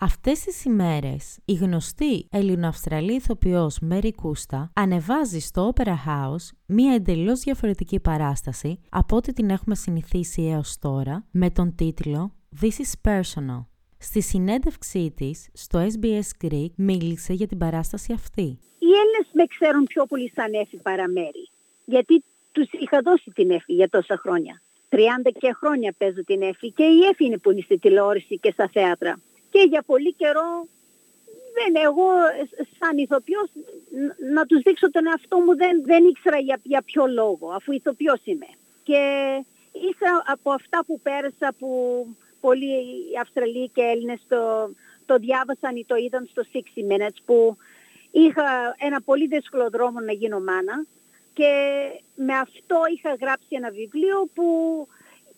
Αυτές τις ημέρες η γνωστή Ελληνοαυστραλή ηθοποιός Μέρι Κούστα ανεβάζει στο Opera House μία εντελώς διαφορετική παράσταση από ό,τι την έχουμε συνηθίσει έως τώρα με τον τίτλο This is Personal. Στη συνέντευξή της στο SBS Greek μίλησε για την παράσταση αυτή. Οι Έλληνες με ξέρουν πιο πολύ σαν Έφη παρά Μέρη. Γιατί τους είχα δώσει την Έφη για τόσα χρόνια. 30 και χρόνια παίζω την Έφη και η Έφη είναι πολύ στη τηλεόραση και στα θέατρα και για πολύ καιρό δεν εγώ σαν ηθοποιός να τους δείξω τον εαυτό μου δεν, δεν ήξερα για, για ποιο λόγο αφού ηθοποιός είμαι. Και ύστερα από αυτά που πέρασα που πολλοί Αυστραλοί και Έλληνες το, το διάβασαν ή το είδαν στο 60 Minutes που είχα ένα πολύ δύσκολο δρόμο να γίνω μάνα και με αυτό είχα γράψει ένα βιβλίο που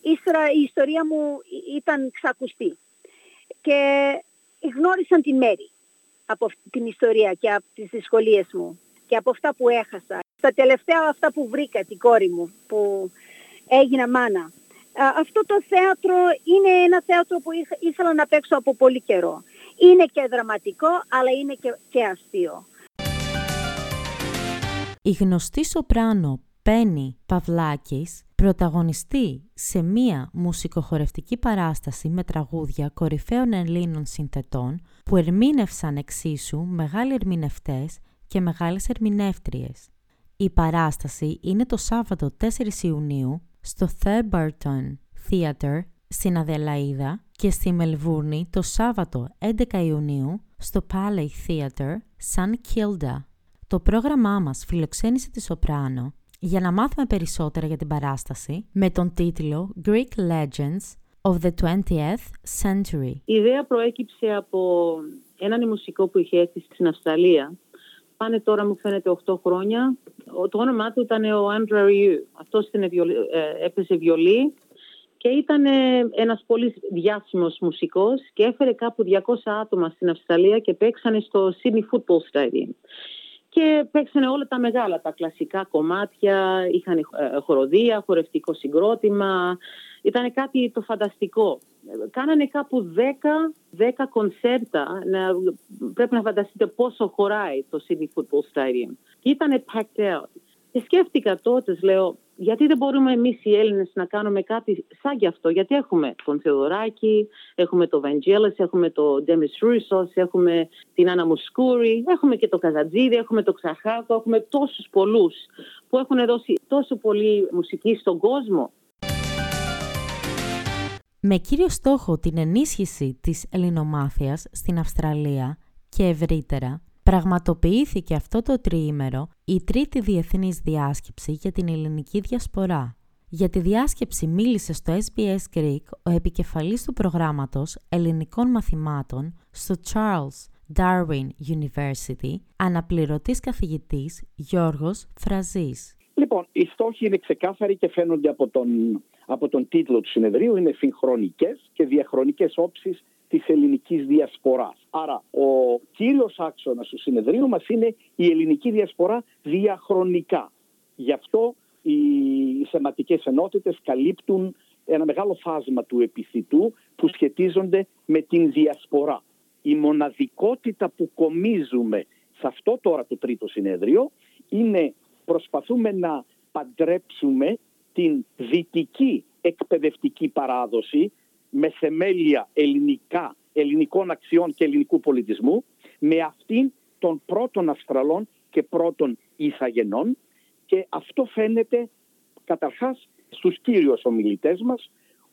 ύστερα η ιστορία μου ήταν ξακουστή και γνώρισαν τη Μέρη από αυτή την ιστορία και από τις δυσκολίες μου και από αυτά που έχασα. Τα τελευταία αυτά που βρήκα την κόρη μου που έγινα μάνα. Αυτό το θέατρο είναι ένα θέατρο που ήθελα να παίξω από πολύ καιρό. Είναι και δραματικό αλλά είναι και, και αστείο. Η γνωστή σοπράνο Πένι Παυλάκης πρωταγωνιστεί σε μία μουσικοχορευτική παράσταση με τραγούδια κορυφαίων Ελλήνων συνθετών που ερμήνευσαν εξίσου μεγάλοι ερμηνευτές και μεγάλες ερμηνεύτριες. Η παράσταση είναι το Σάββατο 4 Ιουνίου στο Thebarton Theatre στην Αδελαίδα και στη Μελβούρνη το Σάββατο 11 Ιουνίου στο Palais Theatre San Kilda. Το πρόγραμμά μας φιλοξένησε τη Σοπράνο για να μάθουμε περισσότερα για την παράσταση με τον τίτλο Greek Legends of the 20th Century. Η ιδέα προέκυψε από έναν μουσικό που είχε έρθει στην Αυστραλία. Πάνε τώρα μου φαίνεται 8 χρόνια. Το όνομά του ήταν ο Andrew Ryu. Αυτός ε, έπαιζε βιολί και ήταν ένας πολύ διάσημος μουσικός και έφερε κάπου 200 άτομα στην Αυστραλία και παίξανε στο Sydney Football Stadium και παίξανε όλα τα μεγάλα, τα κλασικά κομμάτια, είχαν ε, χοροδία, χορευτικό συγκρότημα, ήταν κάτι το φανταστικό. Κάνανε κάπου 10, 10 κονσέρτα, να, πρέπει να φανταστείτε πόσο χωράει το Sydney Football Stadium. Και ήταν packed out. Και σκέφτηκα τότε, λέω, γιατί δεν μπορούμε εμείς οι Έλληνες να κάνουμε κάτι σαν γι' αυτό; Γιατί έχουμε τον Θεοδωράκη, έχουμε το Βεντζέλε, έχουμε το Ντέμις Ρούσος, έχουμε την Άννα Μουσκούρη, έχουμε και το Καζατζίδη, έχουμε το Ξαχάκο, έχουμε τόσους πολλούς που έχουν δώσει τόσο πολύ μουσική στον κόσμο. Με κύριο στόχο την ενίσχυση της ελληνομάθειας στην Αυστραλία και ευρύτερα, πραγματοποιήθηκε αυτό το τριήμερο η τρίτη διεθνής διάσκεψη για την ελληνική διασπορά. Για τη διάσκεψη μίλησε στο SBS Greek ο επικεφαλής του προγράμματος ελληνικών μαθημάτων στο Charles Darwin University, αναπληρωτής καθηγητής Γιώργος Φραζής. Λοιπόν, οι στόχοι είναι ξεκάθαροι και φαίνονται από τον, από τον τίτλο του συνεδρίου, είναι συγχρονικές και διαχρονικές όψεις της ελληνικής διασποράς. Άρα ο κύριος άξονας του συνεδρίου μας είναι η ελληνική διασπορά διαχρονικά. Γι' αυτό οι θεματικές ενότητες καλύπτουν ένα μεγάλο φάσμα του επιθυτού που σχετίζονται με την διασπορά. Η μοναδικότητα που κομίζουμε σε αυτό τώρα το τρίτο συνέδριο είναι προσπαθούμε να παντρέψουμε την δυτική εκπαιδευτική παράδοση με θεμέλια ελληνικά, ελληνικών αξιών και ελληνικού πολιτισμού με αυτήν των πρώτων Αυστραλών και πρώτων Ιθαγενών και αυτό φαίνεται καταρχάς στους κύριους ομιλητές μας.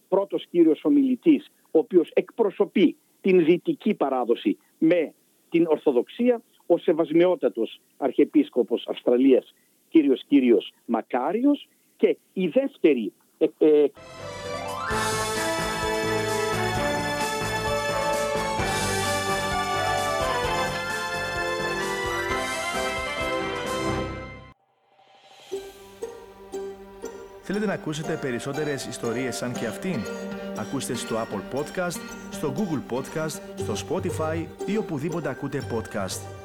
Πρώτος κύριος ομιλητής ο οποίος εκπροσωπεί την δυτική παράδοση με την Ορθοδοξία, ο Σεβασμιότατος Αρχιεπίσκοπος Αυστραλίας κύριος κύριος Μακάριος και η δεύτερη ε, ε, Θέλετε να ακούσετε περισσότερες ιστορίες σαν και αυτήν; Ακούστε στο Apple Podcast, στο Google Podcast, στο Spotify ή οπουδήποτε ακούτε podcast.